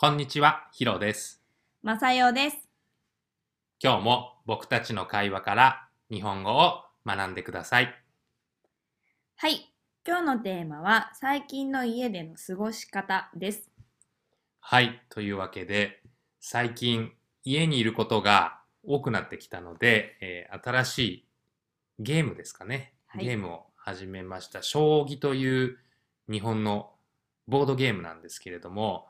こんにちは、ヒロです。まさよです。今日も僕たちの会話から日本語を学んでください。はい。今日のテーマは最近の家での過ごし方です。はい、というわけで、最近家にいることが多くなってきたので、えー新しいゲームですかね。はいゲームを始めました。将棋という日本のボードゲームなんですけれども、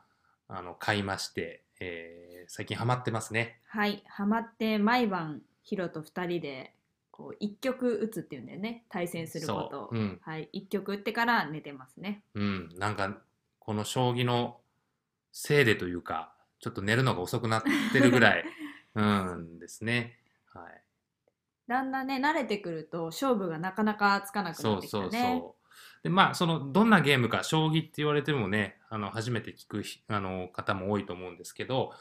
あの買いまして、えー最近ハマってますね。はい。ハマって毎晩ヒロと二人でこう一曲打つっていうんだよね。対戦することううんはい。一曲打ってから寝てますね。うん、なんかこの将棋のせいでというか、ちょっと寝るのが遅くなってるぐらい、うんですね。はい。だんだんね慣れてくると勝負がなかなかつかなくなそうってきたね。そうそう。で、まあ、その、どんなゲームか、将棋って言われてもね、あの、初めて聞くひあの方も多いと思うんですけど、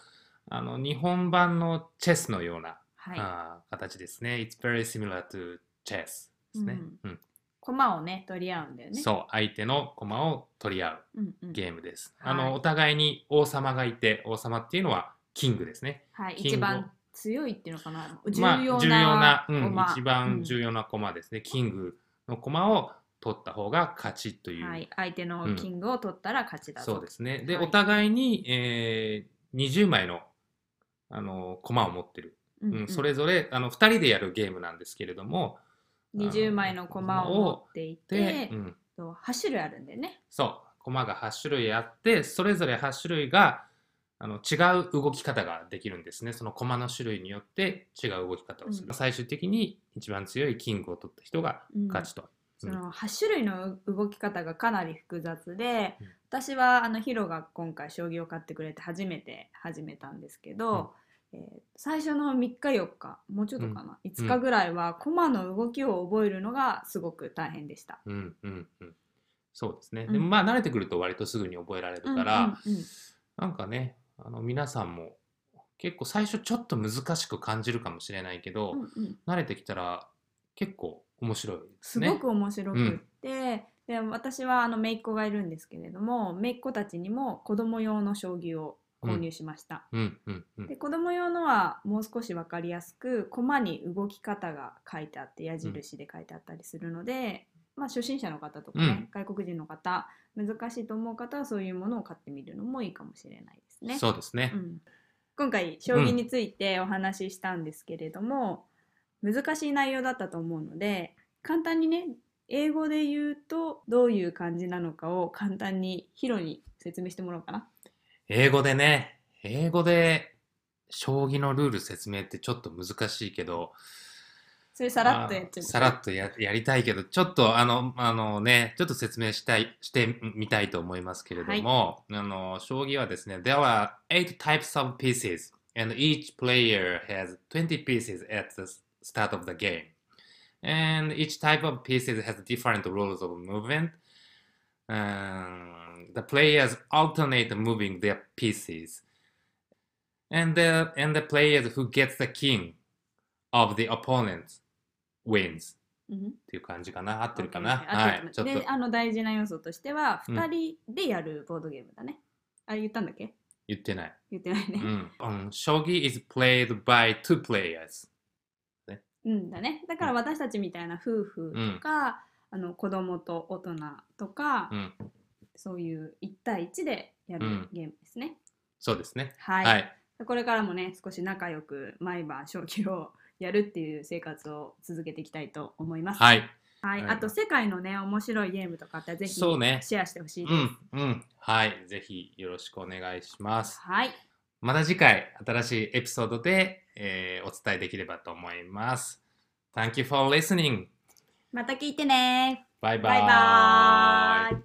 あの、日本版のチェスのような、はい。あー形ですね。It's very similar to chess ですね。うん駒をね取り合うんだよね。そう、相手の駒を取り合ううんうん。ゲームです。はいあの、お互いに王様がいて、王様っていうのはキングですね。はい。一番強いっていうのかな。重まあ、要な重要な、うん、駒一番重要要な駒ですね。キングの駒を取った方が勝ちという。はい、相手のキングを取ったら勝ちだぞ。そうですね。で、はい。お互いに、えー、20枚の、あの駒を持ってる、うんうん。うんそれぞれあの2人でやるゲームなんですけれども20枚の駒を持っていでて、うん、と8種類あるんだよね。そう。駒が8種類あってそれぞれ8種類があの違う動き方ができるんですね。その駒の種類によって違う動き方をする、うん。最終的に一番強いキングを取った人がうん。勝ちと、その8種類の動き方がかなり複雑で、うん。私はあのヒロが今回将棋を買ってくれて初めて始めたんですけど、えー最初の3日4日もうちょっとかな、5日ぐらいは駒の動きを覚えるのがすごく大変でした。うんうんうん。そうですね、うん。でもまあ慣れてくると割とすぐに覚えられるから、うんうんうん。なんかね、あの皆さんも結構最初ちょっと難しく感じるかもしれないけど、うんうん。慣れてきたら結構面白いですね。すごく面白くって、で私はあの姪っ子がいるんですけれども姪っ子たちにも子供用の将棋を購入しました。うんうんうんで子供用のはもう少し分かりやすく駒に動き方が書いてあって矢印で書いてあったりするので、まあ、初心者の方とかね、外国人の方難しいと思う方はそういうものを買ってみるのもいいかもしれないですね。そうですね。うん、今回将棋についてお話ししたんですけれども、難しい内容だったと思うので簡単にね英語で言うとどういう感じなのかを簡単にヒロに説明してもらおうかな。英語でね、英語で将棋のルール説明ってちょっと難しいけど、それさらっとやっちゃう。あさらっとややりたいけど、ちょっとあの、あのね、ちょっと説明したい、してみたいと思いますけれども、あの、将棋はですね、There are eight types of pieces, and each player has 20 pieces at the start of the game. And each type of pieces has different rules of movement. Um, the players alternate moving their pieces. And the, and the players who gets the king of the opponent wins. うんっていう感じかな合ってるか OK な合ってる。はいちょっとであの大事な要素としてはうん2人でやるボードゲームだね。あ言ったんだっけ言ってない。言ってないね。うん。うん将棋 is played by two players. うんだね。だから私たちみたいな夫婦とか、あの子供と大人とか、うん。そういう1対1でやるうんゲームですね。そうですね。はい、はい。これからもね少し仲良く毎晩将棋をやるっていう生活を続けていきたいと思います。はい。はいはいあと世界のね面白いゲームとかあったらぜひシェアしてほしいうです。ん。うん。はい。ぜひよろしくお願いします。はい。また次回、新しいエピソードで、えーお伝えできればと思います。Thank you for listening. また聞いてね。バイババイバーイ。